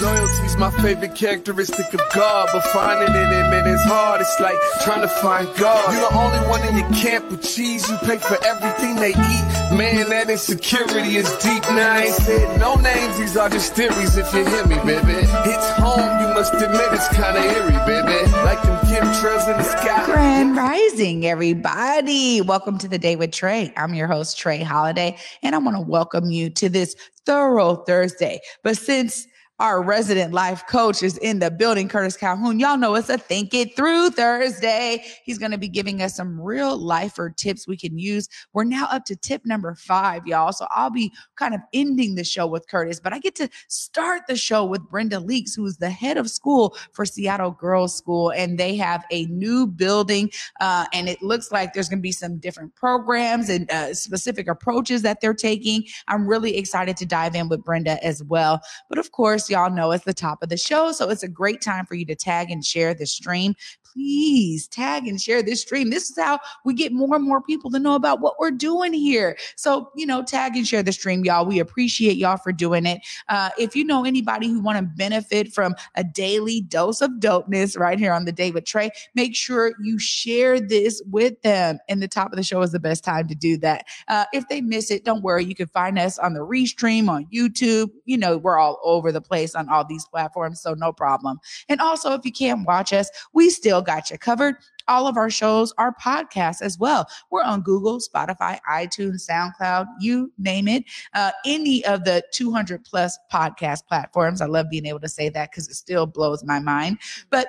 Loyalty's my favorite characteristic of God, but finding it in it is hard. It's like trying to find God. You're the only one in your camp with cheese. You pay for everything they eat. Man, that insecurity is deep. Now I ain't said no names. These are just theories. If you hear me, baby, it's home. You must admit it's kind of eerie, baby. Like them chemtrails in the sky. Grand Rising, everybody. Welcome to the day with Trey. I'm your host, Trey Holiday, and I want to welcome you to this thorough Thursday. But since our resident life coach is in the building, Curtis Calhoun. Y'all know it's a Think It Through Thursday. He's going to be giving us some real lifer tips we can use. We're now up to tip number five, y'all. So I'll be kind of ending the show with Curtis, but I get to start the show with Brenda Leeks, who is the head of school for Seattle Girls School. And they have a new building, uh, and it looks like there's going to be some different programs and uh, specific approaches that they're taking. I'm really excited to dive in with Brenda as well. But of course, y'all know it's the top of the show. So it's a great time for you to tag and share the stream. Please tag and share this stream. This is how we get more and more people to know about what we're doing here. So, you know, tag and share the stream, y'all. We appreciate y'all for doing it. Uh, if you know anybody who want to benefit from a daily dose of dopeness right here on the day with Trey, make sure you share this with them. And the top of the show is the best time to do that. Uh, if they miss it, don't worry. You can find us on the restream on YouTube. You know, we're all over the place on all these platforms, so no problem. And also, if you can't watch us, we still got you covered. All of our shows are podcasts as well. We're on Google, Spotify, iTunes, SoundCloud, you name it. Uh, any of the 200 plus podcast platforms. I love being able to say that because it still blows my mind. But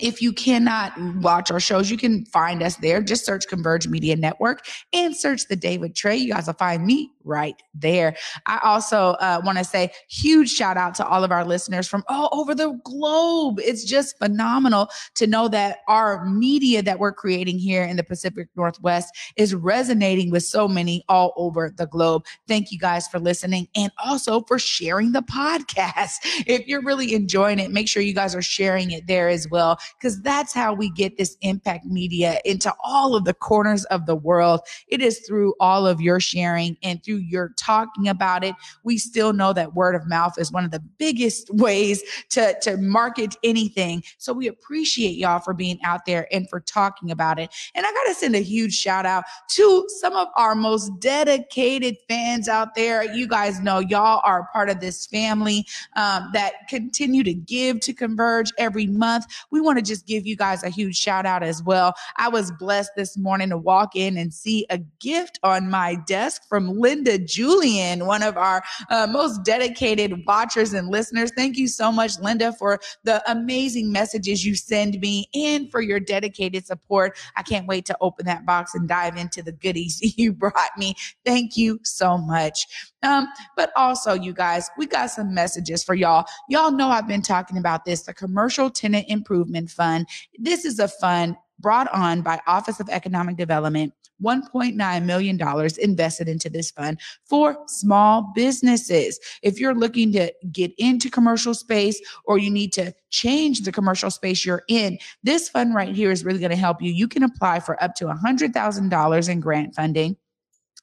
if you cannot watch our shows, you can find us there. Just search Converge Media Network and search the Day with Trey. You guys will find me right there. I also uh, want to say huge shout out to all of our listeners from all over the globe. It's just phenomenal to know that our media that we're creating here in the Pacific Northwest is resonating with so many all over the globe. Thank you guys for listening and also for sharing the podcast. If you're really enjoying it, make sure you guys are sharing it there as well because that's how we get this impact media into all of the corners of the world. It is through all of your sharing and through your talking about it. We still know that word of mouth is one of the biggest ways to, to market anything. So we appreciate y'all for being out there and for talking about it. And I got to send a huge shout out to some of our most dedicated fans out there. You guys know y'all are part of this family um, that continue to give to Converge every month. We want to just give you guys a huge shout out as well. I was blessed this morning to walk in and see a gift on my desk from Linda Julian, one of our uh, most dedicated watchers and listeners. Thank you so much, Linda, for the amazing messages you send me and for your dedicated support. I can't wait to open that box and dive into the goodies you brought me. Thank you so much. Um, but also, you guys, we got some messages for y'all. Y'all know I've been talking about this, the Commercial Tenant Improvement Fund. This is a fund brought on by Office of Economic Development. $1.9 million invested into this fund for small businesses. If you're looking to get into commercial space or you need to change the commercial space you're in, this fund right here is really going to help you. You can apply for up to $100,000 in grant funding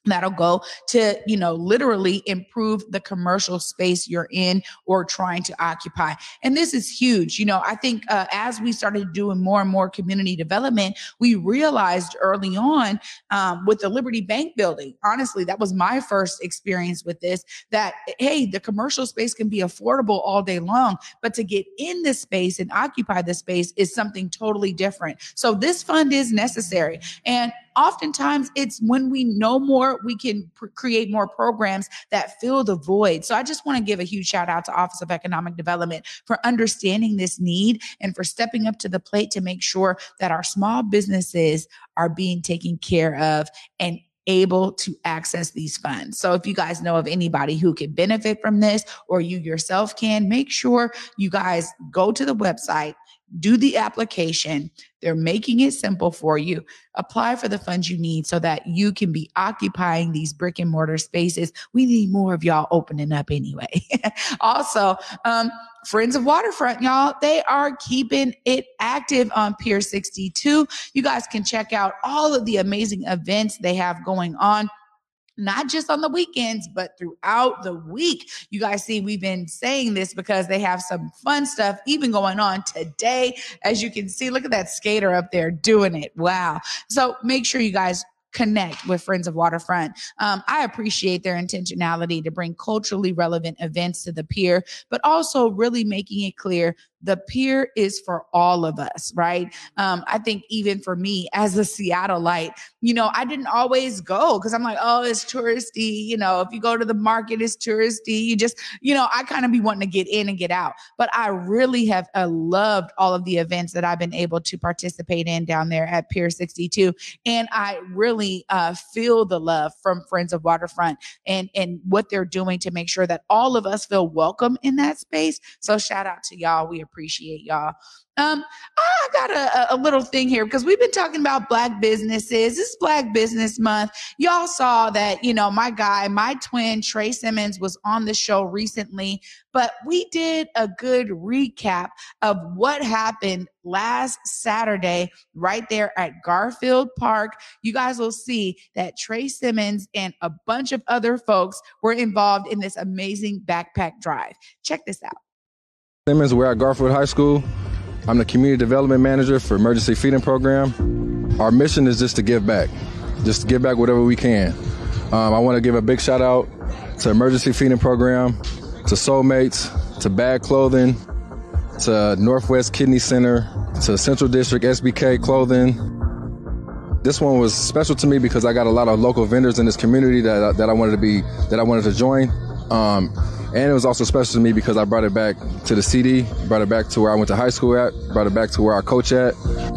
that'll go to you know literally improve the commercial space you're in or trying to occupy. And this is huge. You know i think uh, as we started doing more and more community development we realized early on um, with the liberty bank building honestly that was my first experience with this that hey the commercial space can be affordable all day long but to get in this space and occupy the space is something totally different. So this fund is necessary. And oftentimes it's when we know more, we can pr- create more programs that fill the void. So I just want to give a huge shout out to Office of Economic Development for understanding this need and for stepping up to the plate to make sure that our small businesses are being taken care of and able to access these funds. So if you guys know of anybody who can benefit from this or you yourself can, make sure you guys go to the website do the application. They're making it simple for you. Apply for the funds you need so that you can be occupying these brick and mortar spaces. We need more of y'all opening up anyway. also, um, Friends of Waterfront, y'all, they are keeping it active on Pier 62. You guys can check out all of the amazing events they have going on not just on the weekends, but throughout the week. You guys see, we've been saying this because they have some fun stuff even going on today. As you can see, look at that skater up there doing it. Wow. So make sure you guys connect with Friends of Waterfront. Um, I appreciate their intentionality to bring culturally relevant events to the pier, but also really making it clear the pier is for all of us, right? Um, I think even for me as a Seattleite, you know, I didn't always go because I'm like, oh, it's touristy. You know, if you go to the market, it's touristy. You just, you know, I kind of be wanting to get in and get out. But I really have uh, loved all of the events that I've been able to participate in down there at Pier 62. And I really uh, feel the love from Friends of Waterfront and, and what they're doing to make sure that all of us feel welcome in that space. So shout out to y'all. We appreciate y'all. Um, I got a, a little thing here because we've been talking about black businesses. This Black Business Month. Y'all saw that, you know, my guy, my twin, Trey Simmons, was on the show recently, but we did a good recap of what happened last Saturday right there at Garfield Park. You guys will see that Trey Simmons and a bunch of other folks were involved in this amazing backpack drive. Check this out. Simmons, we're at Garfield High School. I'm the community development manager for emergency feeding program. Our mission is just to give back, just to give back whatever we can. Um, I want to give a big shout out to emergency feeding program, to Soulmates, to Bad Clothing, to Northwest Kidney Center, to Central District SBK Clothing. This one was special to me because I got a lot of local vendors in this community that, that I wanted to be that I wanted to join. Um, and it was also special to me because I brought it back to the CD, brought it back to where I went to high school at, brought it back to where I coach at.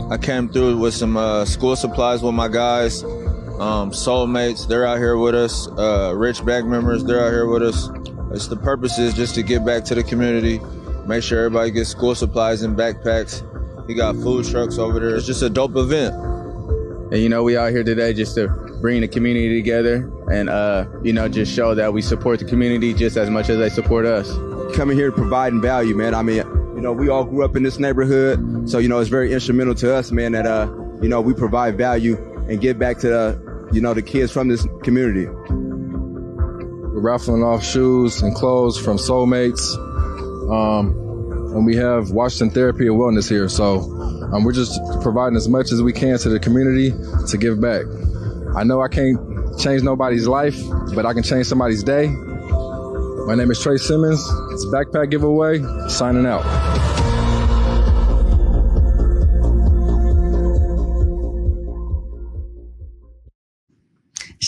I came through with some uh, school supplies with my guys, um, soulmates. They're out here with us. Uh, rich back members, they're out here with us. It's the purpose is just to get back to the community, make sure everybody gets school supplies and backpacks. We got food trucks over there. It's just a dope event. And you know, we out here today just to bring the community together and, uh, you know, just show that we support the community just as much as they support us. Coming here providing value, man. I mean, you know, we all grew up in this neighborhood. So, you know, it's very instrumental to us, man, that, uh, you know, we provide value and give back to the, you know, the kids from this community. We're raffling off shoes and clothes from Soulmates. Um, and we have Washington Therapy and Wellness here. So um, we're just providing as much as we can to the community to give back. I know I can't change nobody's life, but I can change somebody's day. My name is Trey Simmons. It's Backpack Giveaway. Signing out.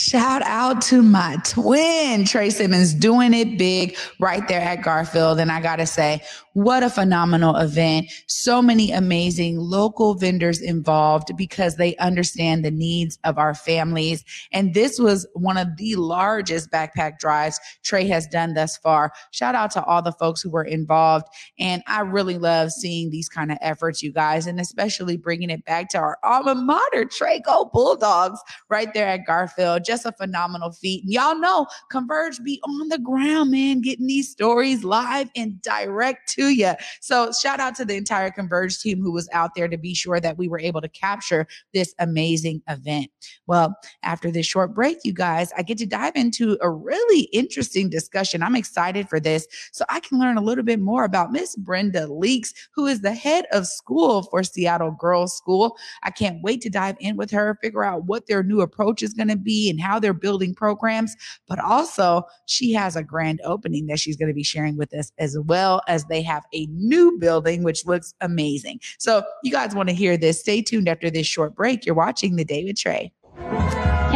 Shout out to my twin, Trey Simmons, doing it big right there at Garfield. And I got to say, what a phenomenal event. So many amazing local vendors involved because they understand the needs of our families. And this was one of the largest backpack drives Trey has done thus far. Shout out to all the folks who were involved. And I really love seeing these kind of efforts, you guys, and especially bringing it back to our alma mater, Trey Go Bulldogs, right there at Garfield. Just a phenomenal feat. And y'all know Converge be on the ground, man, getting these stories live and direct to you. So shout out to the entire Converge team who was out there to be sure that we were able to capture this amazing event. Well, after this short break, you guys, I get to dive into a really interesting discussion. I'm excited for this so I can learn a little bit more about Miss Brenda Leeks, who is the head of school for Seattle Girls School. I can't wait to dive in with her, figure out what their new approach is going to be and how they're building programs. But also, she has a grand opening that she's going to be sharing with us, as well as they have a new building, which looks amazing. So, you guys want to hear this? Stay tuned after this short break. You're watching The with Trey.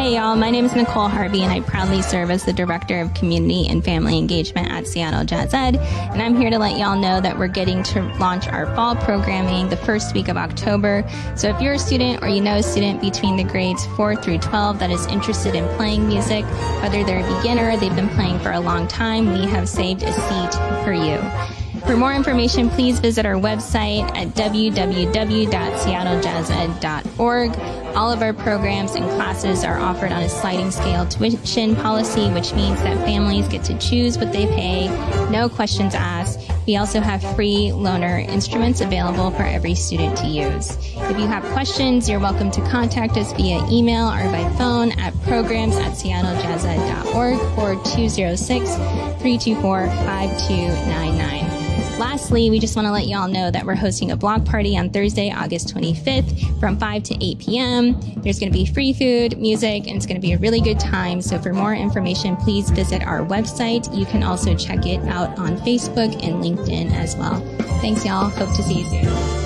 Hey, y'all. My name is Nicole Harvey, and I proudly serve as the Director of Community and Family Engagement at Seattle Jazz Ed. And I'm here to let y'all know that we're getting to launch our fall programming the first week of October. So if you're a student or you know a student between the grades 4 through 12 that is interested in playing music, whether they're a beginner or they've been playing for a long time, we have saved a seat for you. For more information, please visit our website at www.seattlejazzed.org. All of our programs and classes are offered on a sliding scale tuition policy, which means that families get to choose what they pay, no questions asked. We also have free loaner instruments available for every student to use. If you have questions, you're welcome to contact us via email or by phone at programs at seattlejazzed.org or 206 324 5299. Lastly, we just want to let y'all know that we're hosting a block party on Thursday, August 25th from 5 to 8 p.m. There's going to be free food, music, and it's going to be a really good time. So for more information, please visit our website. You can also check it out on Facebook and LinkedIn as well. Thanks, y'all. Hope to see you soon.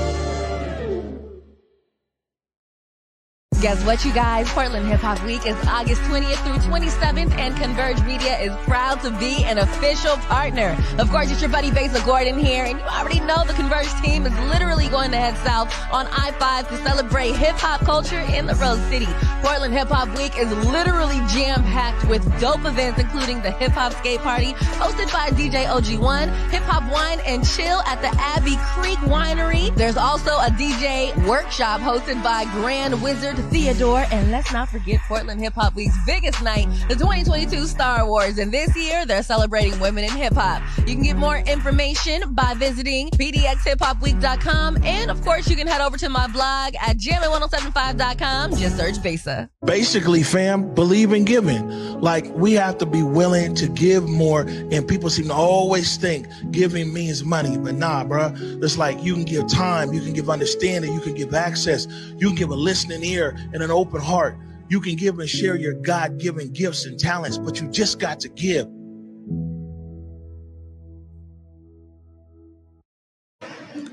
Guess what, you guys? Portland Hip Hop Week is August 20th through 27th, and Converge Media is proud to be an official partner. Of course, it's your buddy Basa Gordon here, and you already know the Converge team is literally going to head south on I-5 to celebrate hip hop culture in the Rose City. Portland Hip Hop Week is literally jam-packed with dope events, including the Hip Hop Skate Party, hosted by DJ OG1, Hip Hop Wine and Chill at the Abbey Creek Winery. There's also a DJ workshop hosted by Grand Wizard Theodore, and let's not forget Portland Hip Hop Week's biggest night, the 2022 Star Wars. And this year, they're celebrating women in hip hop. You can get more information by visiting pdxhiphopweek.com. And of course, you can head over to my blog at jammin1075.com. Just search Basa. Basically, fam, believe in giving. Like, we have to be willing to give more. And people seem to always think giving means money. But nah, bro. It's like you can give time, you can give understanding, you can give access, you can give a listening ear and an open heart. You can give and share your God given gifts and talents, but you just got to give.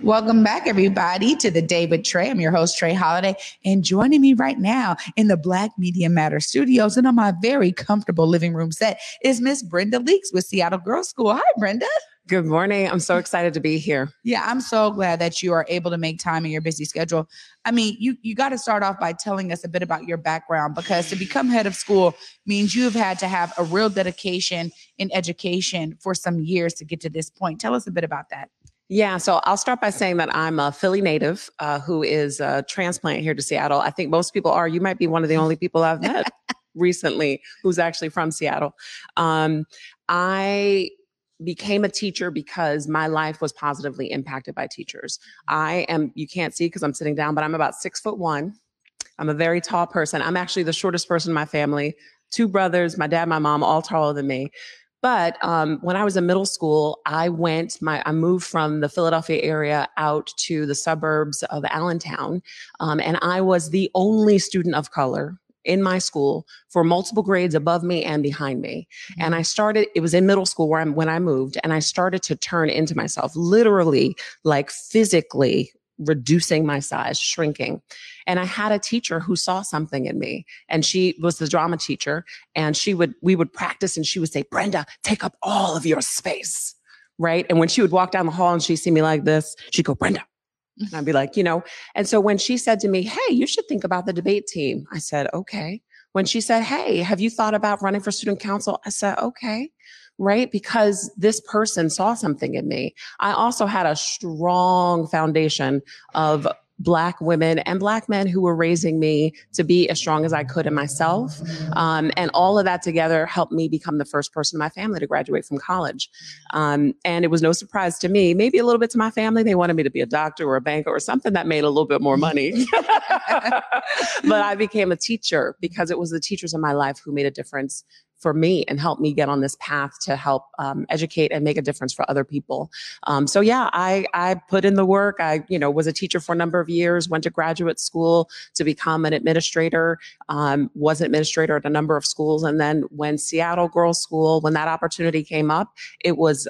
Welcome back, everybody, to the Day with Trey. I'm your host, Trey Holiday, and joining me right now in the Black Media Matter studios and on my very comfortable living room set is Miss Brenda Leeks with Seattle Girls School. Hi, Brenda. Good morning. I'm so excited to be here. Yeah, I'm so glad that you are able to make time in your busy schedule. I mean, you you got to start off by telling us a bit about your background because to become head of school means you have had to have a real dedication in education for some years to get to this point. Tell us a bit about that. Yeah, so I'll start by saying that I'm a Philly native uh, who is a transplant here to Seattle. I think most people are. You might be one of the only people I've met recently who's actually from Seattle. Um, I became a teacher because my life was positively impacted by teachers. I am, you can't see because I'm sitting down, but I'm about six foot one. I'm a very tall person. I'm actually the shortest person in my family. Two brothers, my dad, my mom, all taller than me. But um, when I was in middle school, I went, my, I moved from the Philadelphia area out to the suburbs of Allentown. Um, and I was the only student of color in my school for multiple grades above me and behind me. And mm-hmm. I started, it was in middle school where I'm, when I moved and I started to turn into myself, literally like physically reducing my size, shrinking. And I had a teacher who saw something in me and she was the drama teacher and she would, we would practice and she would say, Brenda, take up all of your space. Right. And when she would walk down the hall and she'd see me like this, she'd go, Brenda, and I'd be like, you know, and so when she said to me, Hey, you should think about the debate team, I said, okay. When she said, Hey, have you thought about running for student council? I said, okay. Right. Because this person saw something in me. I also had a strong foundation of black women and black men who were raising me to be as strong as I could in myself. Um, and all of that together helped me become the first person in my family to graduate from college. Um, and it was no surprise to me, maybe a little bit to my family. They wanted me to be a doctor or a banker or something that made a little bit more money. but I became a teacher because it was the teachers in my life who made a difference for me and help me get on this path to help um, educate and make a difference for other people. Um, so yeah, I I put in the work. I you know was a teacher for a number of years. Went to graduate school to become an administrator. Um, was an administrator at a number of schools, and then when Seattle Girls School, when that opportunity came up, it was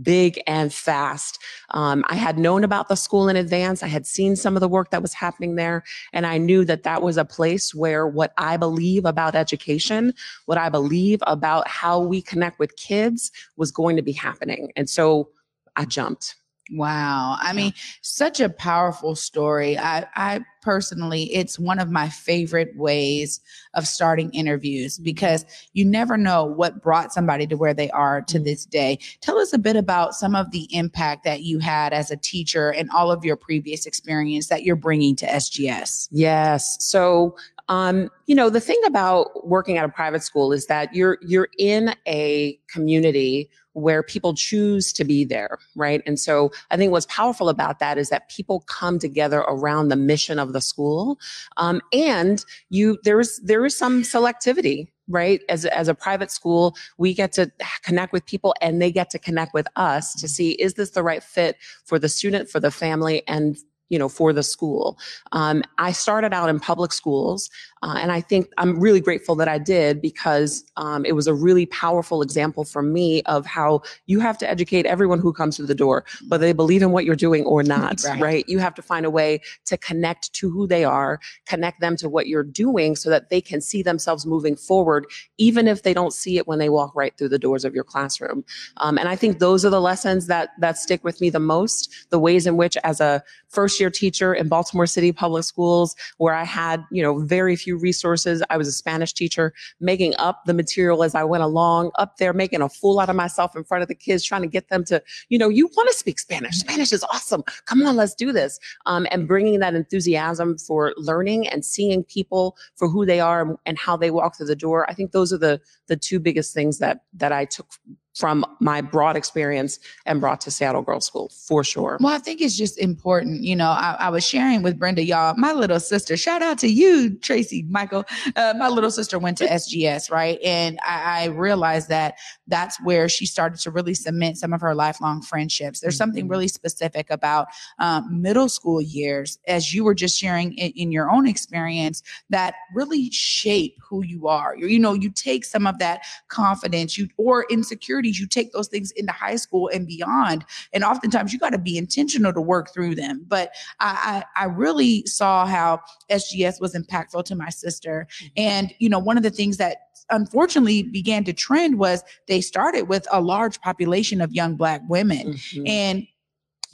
big and fast. Um, I had known about the school in advance. I had seen some of the work that was happening there. And I knew that that was a place where what I believe about education, what I believe about how we connect with kids was going to be happening. And so I jumped. Wow. I mean, such a powerful story. I, I personally, it's one of my favorite ways of starting interviews because you never know what brought somebody to where they are to mm-hmm. this day. Tell us a bit about some of the impact that you had as a teacher and all of your previous experience that you're bringing to SGS. Yes. So, um, you know, the thing about working at a private school is that you're you're in a community where people choose to be there, right? And so I think what's powerful about that is that people come together around the mission of the school, um, and you there's there is some selectivity. Right. As, as a private school, we get to connect with people and they get to connect with us to see, is this the right fit for the student, for the family, and you know, for the school. Um, I started out in public schools, uh, and I think I'm really grateful that I did because um, it was a really powerful example for me of how you have to educate everyone who comes through the door, whether they believe in what you're doing or not, right. right? You have to find a way to connect to who they are, connect them to what you're doing so that they can see themselves moving forward, even if they don't see it when they walk right through the doors of your classroom. Um, and I think those are the lessons that that stick with me the most, the ways in which as a first year teacher in Baltimore City Public Schools, where I had, you know, very few resources. I was a Spanish teacher, making up the material as I went along, up there, making a fool out of myself in front of the kids, trying to get them to, you know, you want to speak Spanish. Spanish is awesome. Come on, let's do this. Um, and bringing that enthusiasm for learning and seeing people for who they are and how they walk through the door. I think those are the the two biggest things that that I took from my broad experience and brought to Seattle Girls School for sure. Well, I think it's just important. You know, I, I was sharing with Brenda, y'all, my little sister, shout out to you, Tracy Michael. Uh, my little sister went to SGS, right? And I, I, realized that that's where she started to really cement some of her lifelong friendships. There's mm-hmm. something really specific about um, middle school years, as you were just sharing in, in your own experience, that really shape who you are. You, you know, you take some of that confidence you or insecurity insecurities, you take those things into high school and beyond. And oftentimes you got to be intentional to work through them. But I, I, I really saw how SGS was impactful to my sister. And, you know, one of the things that unfortunately began to trend was they started with a large population of young black women. Mm-hmm. And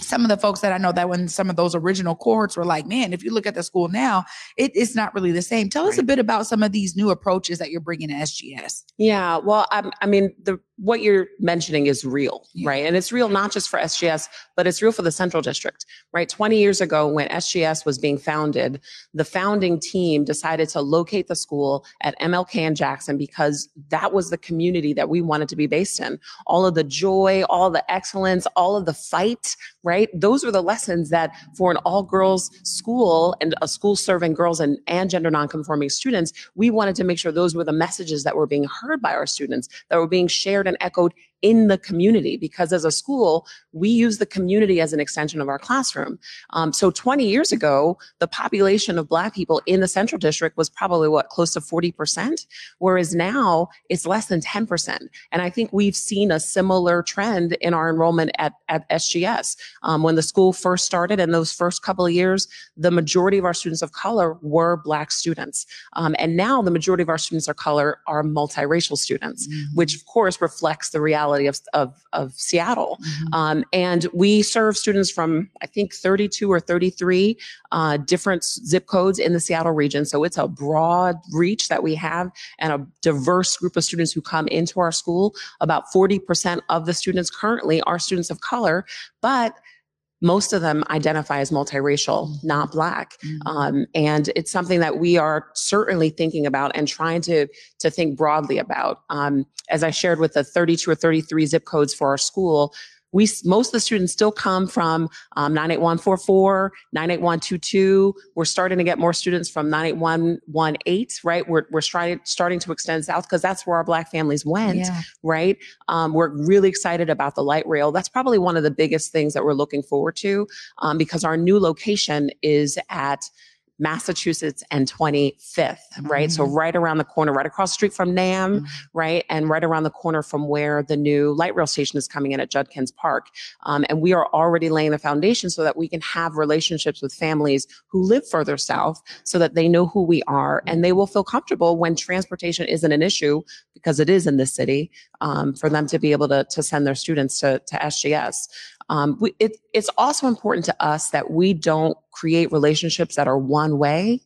some of the folks that I know that when some of those original cohorts were like, man, if you look at the school now, it, it's not really the same. Tell right. us a bit about some of these new approaches that you're bringing to SGS. Yeah, well, I, I mean, the what you're mentioning is real, yeah. right? And it's real not just for SGS, but it's real for the Central District, right? 20 years ago, when SGS was being founded, the founding team decided to locate the school at MLK and Jackson because that was the community that we wanted to be based in. All of the joy, all the excellence, all of the fight, right? Those were the lessons that for an all girls school and a school serving girls and, and gender nonconforming students, we wanted to make sure those were the messages that were being heard by our students, that were being shared and echoed in the community because as a school, we use the community as an extension of our classroom. Um, so 20 years ago, the population of Black people in the Central District was probably what, close to 40%, whereas now it's less than 10%. And I think we've seen a similar trend in our enrollment at, at SGS. Um, when the school first started in those first couple of years, the majority of our students of color were Black students. Um, and now the majority of our students of color are multiracial students, mm-hmm. which of course reflects the reality of, of, of Seattle. Mm-hmm. Um, and we serve students from, I think, 32 or 33 uh, different zip codes in the Seattle region. So it's a broad reach that we have and a diverse group of students who come into our school. About 40% of the students currently are students of color, but most of them identify as multiracial, mm-hmm. not black. Mm-hmm. Um, and it's something that we are certainly thinking about and trying to, to think broadly about. Um, as I shared with the 32 or 33 zip codes for our school, we most of the students still come from um, 98144 98122 we're starting to get more students from 98118 right? We're, we're starting, starting to extend south because that's where our black families went yeah. right? Um, we're really excited about the light rail. That's probably one of the biggest things that we're looking forward to um, because our new location is at Massachusetts and 25th, mm-hmm. right? So mm-hmm. right around the corner, right across the street from NAAM, mm-hmm. right? And right around the corner from where the new light rail station is coming in at Judkins Park. Um, and we are already laying the foundation so that we can have relationships with families who live further south so that they know who we are and they will feel comfortable when transportation isn't an issue because it is in this city um, for them to be able to, to send their students to, to SGS. Um, we, it, it's also important to us that we don't create relationships that are one way.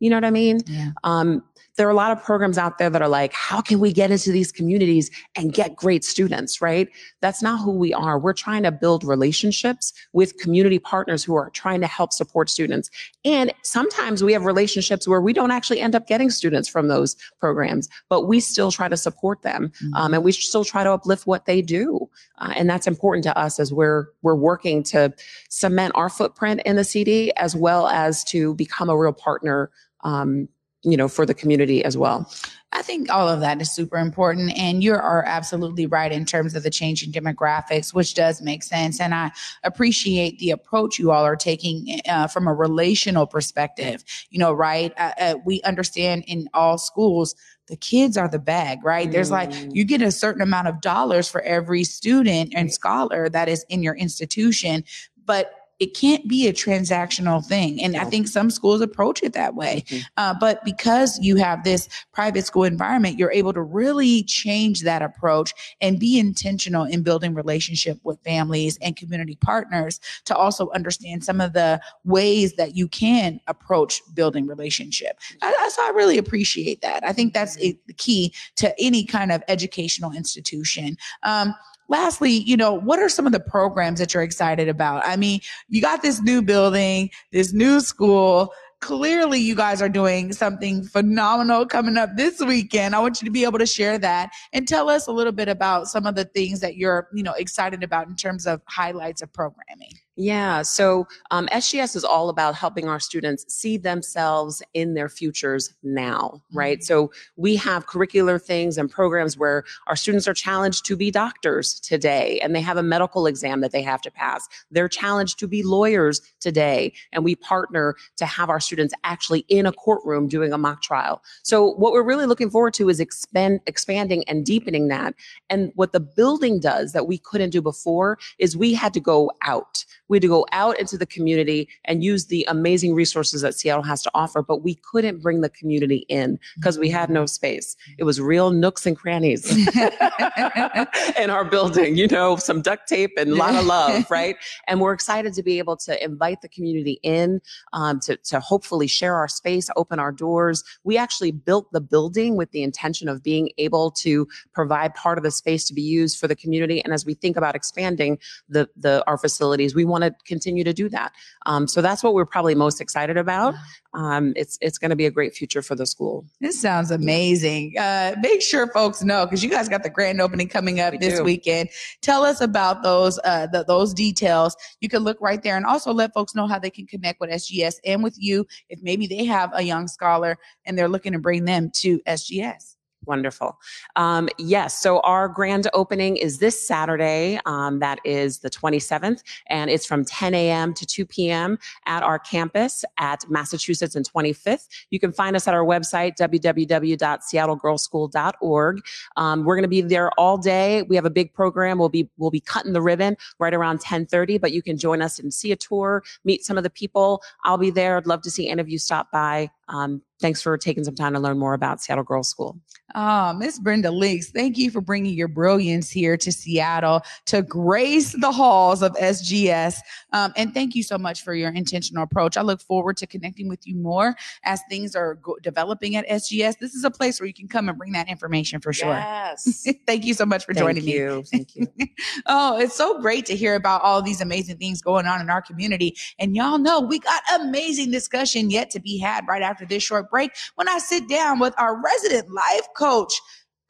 You know what I mean? Yeah. Um, there are a lot of programs out there that are like, how can we get into these communities and get great students, right? That's not who we are. We're trying to build relationships with community partners who are trying to help support students. And sometimes we have relationships where we don't actually end up getting students from those programs, but we still try to support them. Um, and we still try to uplift what they do. Uh, and that's important to us as we're, we're working to cement our footprint in the CD as well as to become a real partner um, you know, for the community as well. I think all of that is super important. And you are absolutely right in terms of the changing demographics, which does make sense. And I appreciate the approach you all are taking uh, from a relational perspective. You know, right? Uh, uh, we understand in all schools, the kids are the bag, right? There's like, you get a certain amount of dollars for every student and scholar that is in your institution. But it can't be a transactional thing. And I think some schools approach it that way. Uh, but because you have this private school environment, you're able to really change that approach and be intentional in building relationship with families and community partners to also understand some of the ways that you can approach building relationship. I, so I really appreciate that. I think that's a, the key to any kind of educational institution. Um, lastly, you know, what are some of the programs that you're excited about? I mean, you got this new building, this new school. Clearly, you guys are doing something phenomenal coming up this weekend. I want you to be able to share that and tell us a little bit about some of the things that you're, you know, excited about in terms of highlights of programming. Yeah. So um, SGS is all about helping our students see themselves in their futures now, right? So we have curricular things and programs where our students are challenged to be doctors today and they have a medical exam that they have to pass. They're challenged to be lawyers today. And we partner to have our students actually in a courtroom doing a mock trial. So what we're really looking forward to is expand, expanding and deepening that. And what the building does that we couldn't do before is we had to go out. We had to go out into the community and use the amazing resources that Seattle has to offer, but we couldn't bring the community in because we had no space. It was real nooks and crannies in our building, you know, some duct tape and a lot of love, right? And we're excited to be able to invite the community in, um, to, to hopefully share our space, open our doors. We actually built the building with the intention of being able to provide part of the space to be used for the community. And as we think about expanding the, the our facilities, we want to continue to do that. Um, so that's what we're probably most excited about. Um, it's it's going to be a great future for the school. This sounds amazing. Uh, make sure folks know because you guys got the grand opening coming up We this do. weekend. Tell us about those uh, the, those details. You can look right there and also let folks know how they can connect with SGS and with you if maybe they have a young scholar and they're looking to bring them to SGS. Wonderful. Um, yes. So our grand opening is this Saturday. Um, that is the 27th, and it's from 10 a.m. to 2 p.m. at our campus at Massachusetts and 25th. You can find us at our website, www.seattlegirlschool.org. Um, we're going to be there all day. We have a big program. We'll be we'll be cutting the ribbon right around 10:30, but you can join us and see a tour, meet some of the people. I'll be there. I'd love to see any of you stop by. Um, thanks for taking some time to learn more about Seattle Girls School. Oh, Miss Brenda Leeks, thank you for bringing your brilliance here to Seattle to grace the halls of SGS. Um, and thank you so much for your intentional approach. I look forward to connecting with you more as things are go- developing at SGS. This is a place where you can come and bring that information for sure. Yes. thank you so much for Thank joining me. you. Thank you. oh, it's so great to hear about all these amazing things going on in our community. And y'all know we got amazing discussion yet to be had right after this short break when I sit down with our resident life coach.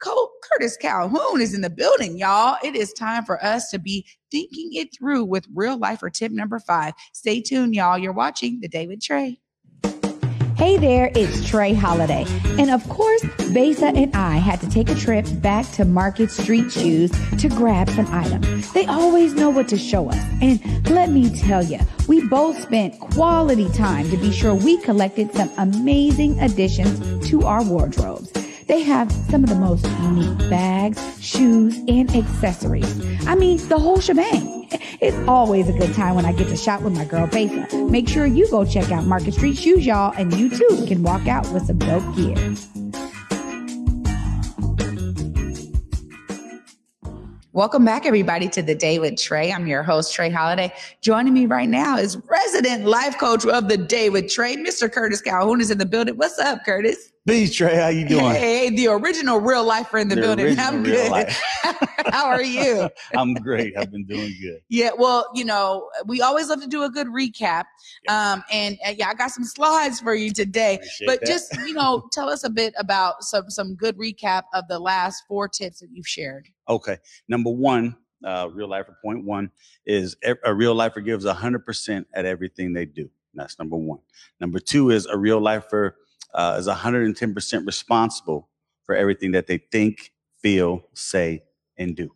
Coach Curtis Calhoun is in the building, y'all. It is time for us to be thinking it through with real life or tip number five. Stay tuned, y'all. You're watching the Day with Trey. Hey there, it's Trey Holiday. And of course, Besa and I had to take a trip back to Market Street Shoes to grab some items. They always know what to show us. And let me tell you, we both spent quality time to be sure we collected some amazing additions to our wardrobes. They have some of the most unique bags, shoes, and accessories. I mean, the whole shebang. It's always a good time when I get to shop with my girl Besa. Make sure you go check out Market Street Shoes, y'all, and you too can walk out with some dope gear. Welcome back, everybody, to the day with Trey. I'm your host, Trey Holiday. Joining me right now is resident life coach of the day with Trey, Mr. Curtis Calhoun is in the building. What's up, Curtis? Peace, Trey. How you doing? Hey, the original real lifer in the, The building. I'm good. How are you? I'm great. I've been doing good. Yeah, well, you know, we always love to do a good recap. Um, and uh, yeah, I got some slides for you today. Appreciate but that. just, you know, tell us a bit about some some good recap of the last four tips that you've shared. Okay. Number one, uh, real lifer point one is a real lifer gives 100% at everything they do. That's number one. Number two is a real lifer uh, is 110% responsible for everything that they think, feel, say, and do.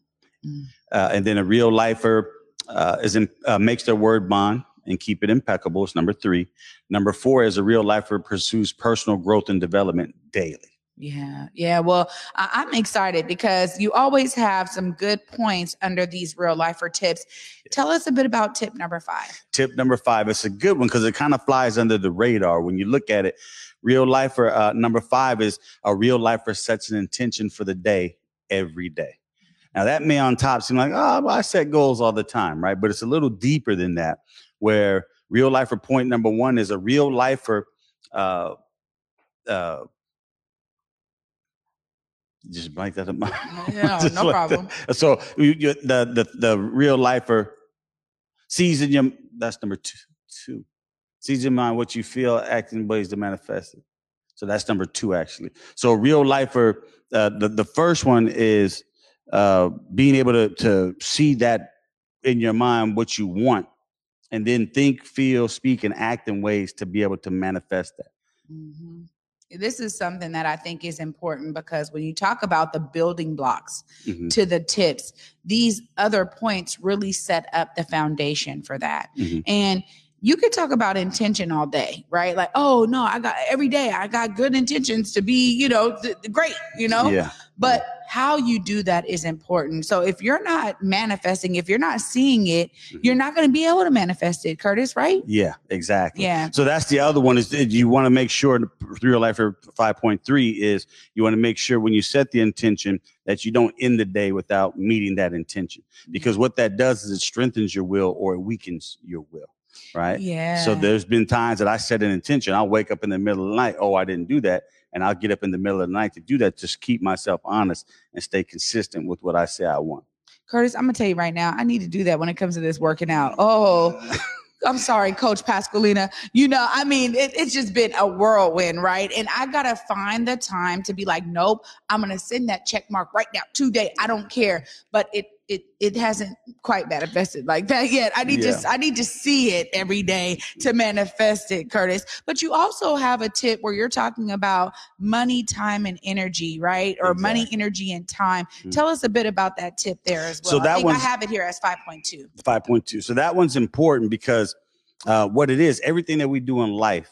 Uh, and then a real lifer uh, is in, uh, makes their word bond and keep it impeccable. It's number three. Number four is a real lifer pursues personal growth and development daily. Yeah, yeah. Well, I- I'm excited because you always have some good points under these real lifer tips. Tell us a bit about tip number five. Tip number five, it's a good one because it kind of flies under the radar when you look at it. Real lifer uh, number five is a real lifer sets an intention for the day every day. Now that may on top seem like, oh, well, I set goals all the time, right? But it's a little deeper than that. Where real lifer point number one is a real lifer. Uh, uh, just blank that up. Yeah, no like problem. that. So you, you, the the the real lifer sees in your that's number two. Two sees in mind what you feel, acting ways to manifest it. So that's number two actually. So real lifer, uh, the the first one is uh, being able to to see that in your mind what you want, and then think, feel, speak, and act in ways to be able to manifest that. Mhm. This is something that I think is important because when you talk about the building blocks Mhm. to the tips, these other points really set up the foundation for that. Mhm. And you could talk about intention all day, right? Like, oh no, I got every day, I got good intentions to be, you know, th- great, you know? Yeah. But how you do that is important. So if you're not manifesting, if you're not seeing it, Mm-hmm. you're not going to be able to manifest it, Curtis, right? Yeah, exactly. Yeah. So that's the other one is you want to make sure through your life 5.3 is you want to make sure when you set the intention that you don't end the day without meeting that intention. Because what that does is it strengthens your will or it weakens your will. Right. Yeah. So there's been times that I set an intention. I'll wake up in the middle of the night. Oh, I didn't do that. And I'll get up in the middle of the night to do that. Just keep myself honest and stay consistent with what I say I want. Curtis, I'm gonna tell you right now, I need to do that when it comes to this working out. Oh, I'm sorry, Coach Pasqualina. You know, I mean, it, it's just been a whirlwind, right? And I gotta find the time to be like, nope, I'm gonna send that check mark right now, today. I don't care. But it it it hasn't quite manifested like that yet. I need Yeah. to I need to see it every day to manifest it, Curtis. But you also have a tip where you're talking about money, time, and energy, right? Or money, energy, and time. Tell us a bit about that tip there as well. So that I think I have it here as 5.2. 5.2. So that one's important because uh, what it is, everything that we do in life,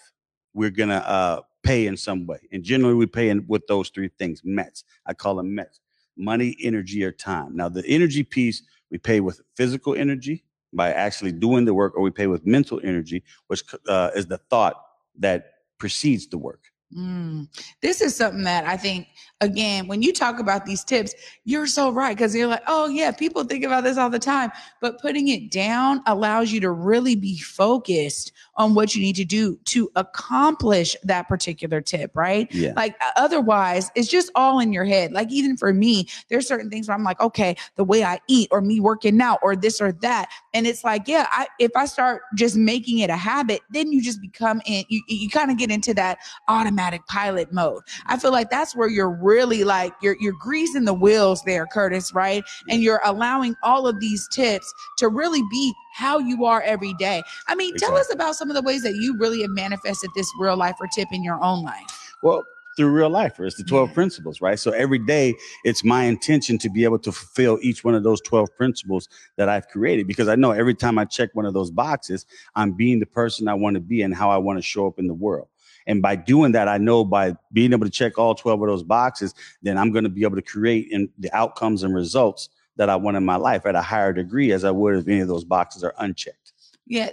we're gonna uh, pay in some way, and generally we pay in with those three things. Mets, I call them Mets: money, energy, or time. Now the energy piece we pay with physical energy by actually doing the work, or we pay with mental energy, which uh, is the thought that precedes the work. Mm. This is something that I think, again, when you talk about these tips, you're so right. Because you're like, oh, yeah, people think about this all the time. But putting it down allows you to really be focused on what you need to do to accomplish that particular tip, right? Yeah. Like, uh, otherwise, it's just all in your head. Like, even for me, there's certain things where I'm like, okay, the way I eat, or me working out, or this or that. And it's like, yeah, I, if I start just making it a habit, then you just become in, you, you kind of get into that automatic pilot mode. I feel like that's where you're really like you're you're greasing the wheels there, Curtis, right? And you're allowing all of these tips to really be how you are every day. I mean, tell us about some of the ways that you really have manifested this real life or tip in your own life. Well, through real life, it's the 12 principles, right? So every day, it's my intention to be able to fulfill each one of those 12 principles that I've created because I know every time I check one of those boxes, I'm being the person I want to be and how I want to show up in the world. And by doing that, I know by being able to check all 12 of those boxes, then I'm going to be able to create in the outcomes and results that I want in my life at a higher degree as I would if any of those boxes are unchecked. Yeah.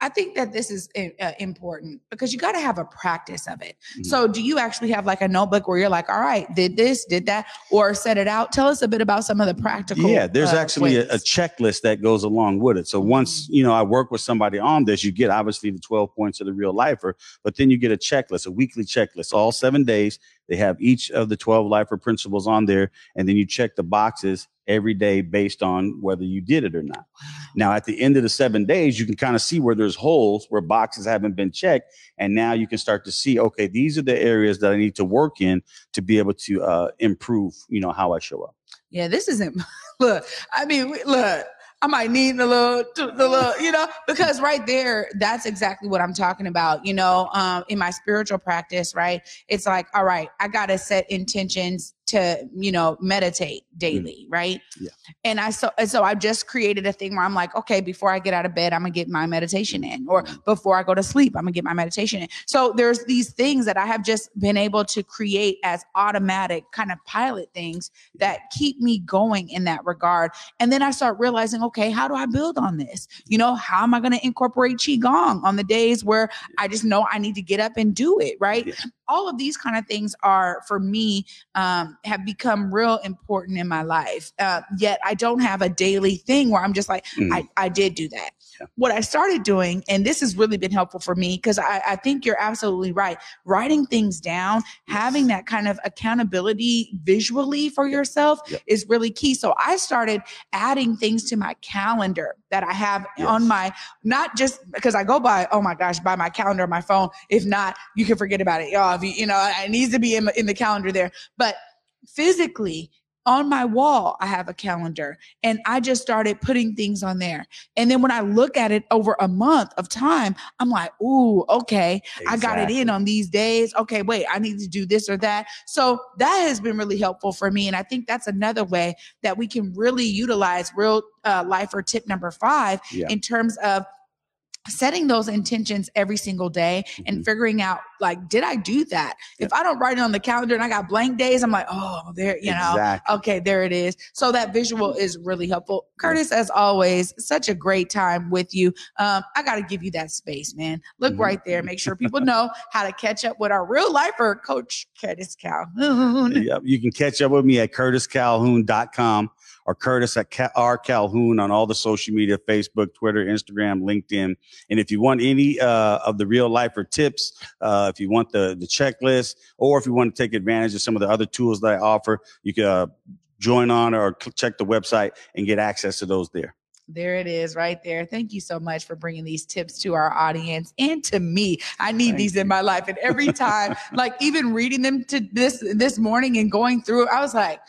I think that this is uh, important because you got to have a practice of it. Mm-hmm. So, do you actually have like a notebook where you're like, all right, did this, did that, or set it out? Tell us a bit about some of the practical. Yeah, there's uh, actually a. Mm-hmm. a checklist that goes along with it. So once you know I work with somebody on this, you get obviously the 12 points of the real lifer, but then you get a checklist, a weekly checklist, all seven days. They have each of the 12 lifer principles on there, and then you check the boxes every day based on whether you did it or not. Now, at the end of the seven days, you can kind of see where there's holes where boxes haven't been checked, and now you can start to see, okay, these are the areas that I need to work in to be able to uh, improve, you know, how I show up. Yeah, this isn't. Look, I mean, look. I might need a little, the little, you know, because right there, that's exactly what I'm talking about. You know, um, in my spiritual practice, right? It's like, all right, I gotta set intentions to, you know, meditate mm. daily, right? Yeah. And I so so I just created a thing where I'm like, okay, before I get out of bed, I'm gonna get my meditation in, or mm. before I go to sleep, I'm gonna get my meditation in. So there's these things that I have just been able to create as automatic kind of pilot things that keep me going in that regard. And then I start realizing, okay, how do I build on this? You know, how am I gonna incorporate qigong on the days where I just know I need to get up and do it, right? All of these kind of things are for me um, have become real important in my life. Uh, yet I don't have a daily thing where I'm just like, Mm. I, I did do that. What I started doing, and this has really been helpful for me because I, I think you're absolutely right. Writing things down, having that kind of accountability visually for yourself is really key. So I started adding things to my calendar that I have on my, not just because I go by, oh my gosh, by my calendar on my phone. If not, you can forget about it. Y'all, you, you know, it needs to be in, in the calendar there. But physically on my wall, I have a calendar and I just started putting things on there. And then when I look at it over a month of time, I'm like, ooh, okay, I got it in on these days. Okay, wait, I need to do this or that. So that has been really helpful for me. And I think that's another way that we can really utilize real uh, life or tip number five Yeah. in terms of setting those intentions every single day and figuring out like did i do that? If i don't write it on the calendar and i got blank days i'm like oh there you know? Exactly. okay there it is. So that visual is really helpful. Curtis as always such a great time with you. Um i gotta give you that space man. Look Mm-hmm. right there. Make sure people know how to catch up with our real lifer coach curtis calhoun. Yep. You can catch up with me at curtiscalhoun.com or Curtis at R Calhoun on all the social media, Facebook, Twitter, Instagram, LinkedIn. And if you want any uh, of the real lifer tips, uh, if you want the, the checklist, or if you want to take advantage of some of the other tools that I offer, you can uh, join on or check the website and get access to those there. There it is right there. Thank you so much for bringing these tips to our audience and to me. I need these in my life. And every time, like even reading them to this this morning and going through I was like,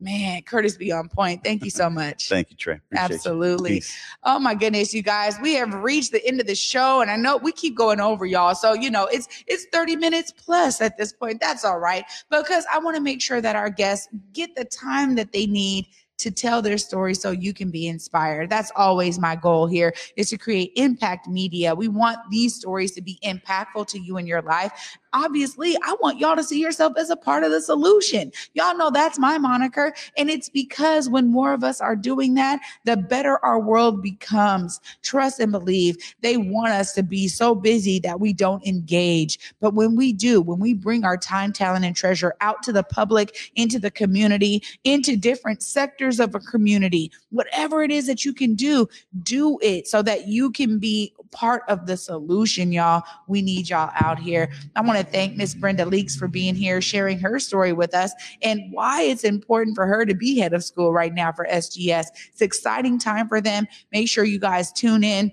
man, Curtis be on point. Thank you so much. Thank you, Trey. Appreciate. Absolutely. Oh my goodness, you guys, we have reached the end of the show and I know we keep going over y'all. So, you know, it's it's 30 minutes plus at this point. That's all right because I want to make sure that our guests get the time that they need to tell their story so you can be inspired. That's always my goal here is to create impact media. We want these stories to be impactful to you in your life. Obviously, I want y'all to see yourself as a part of the solution. Y'all know that's my moniker. And it's because when more of us are doing that, the better our world becomes. Trust and believe. They want us to be so busy that we don't engage. But when we do, when we bring our time, talent, and treasure out to the public, into the community, into different sectors of a community, whatever it is that you can do, do it so that you can be part of the solution, y'all. We need y'all out here. I want to thank Miss Brenda Leeks for being here, sharing her story with us and why it's important for her to be head of school right now for SGS. It's exciting time for them. Make sure you guys tune in.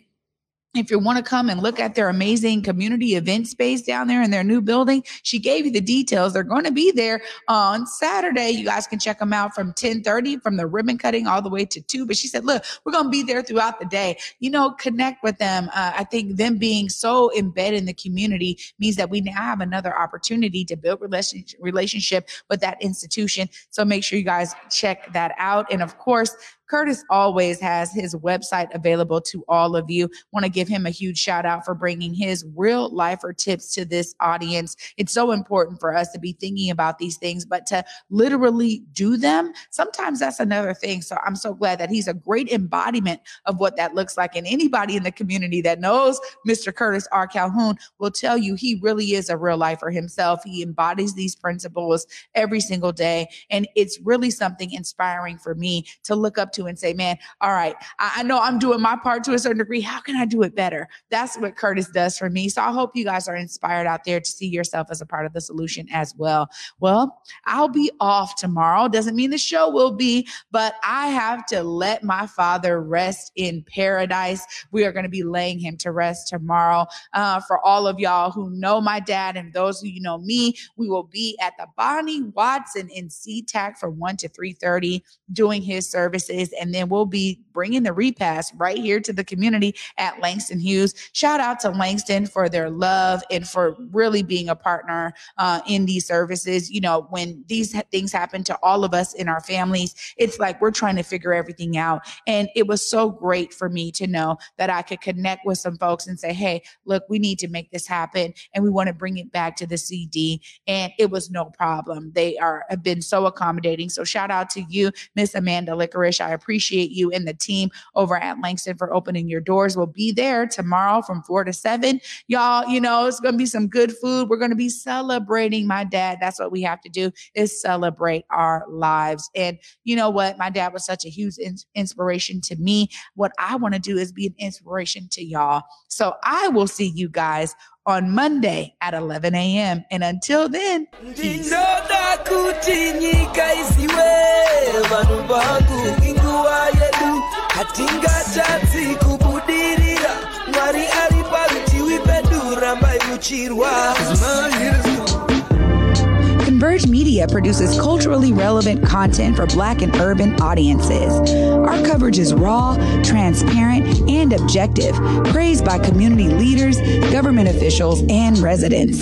If you want to come and look at their amazing community event space down there in their new building, she gave you the details. They're going to be there on Saturday. You guys can check them out from 1030 from the ribbon cutting all the way to two. But she said, look, we're going to be there throughout the day. You know, connect with them. Uh, I think them being so embedded in the community means that we now have another opportunity to build relationship relationship with that institution. So make sure you guys check that out. And of course, Curtis always has his website available to all of you. Want to give him a huge shout out for bringing his real lifer tips to this audience. It's so important for us to be thinking about these things, but to literally do them, sometimes that's another thing. So I'm so glad that he's a great embodiment of what that looks like. And anybody in the community that knows Mr. Curtis R. Calhoun will tell you he really is a real lifer himself. He embodies these principles every single day. And it's really something inspiring for me to look up to and say, man, all right, I, I know I'm doing my part to a certain degree. How can I do it better? That's what Curtis does for me. So I hope you guys are inspired out there to see yourself as a part of the solution as well. Well, I'll be off tomorrow. Doesn't mean the show will be, but I have to let my father rest in paradise. We are going to be laying him to rest tomorrow. Uh, for all of y'all who know my dad and those who you know me, we will be at the Bonney Watson in SeaTac from 1 to 3.30 doing his services. And then we'll be bringing the repast right here to the community at Langston Hughes. Shout out to Langston for their love and for really being a partner uh, in these services. You know, when these things happen to all of us in our families, it's like we're trying to figure everything out. And it was so great for me to know that I could connect with some folks and say, hey, look, we need to make this happen and we want to bring it back to the CD. And it was no problem. They are have been so accommodating. So shout out to you, Miss Amanda Licorice. I appreciate you and the team over at Langston for opening your doors. We'll be there tomorrow from four to seven. Y'all, you know, it's gonna be some good food. We're gonna be celebrating my dad. That's what we have to do is celebrate our lives. And you know what? My dad was such a huge in- inspiration to me. What I want to do is be an inspiration to y'all. So I will see you guys on Monday at 11 a.m. And until then, peace. Yedu hatingatadzi kubudirira mwari ari pedu rambai muchirwa Converge Media produces culturally relevant content for Black and urban audiences. Our coverage is raw, transparent, and objective, praised by community leaders, government officials, and residents.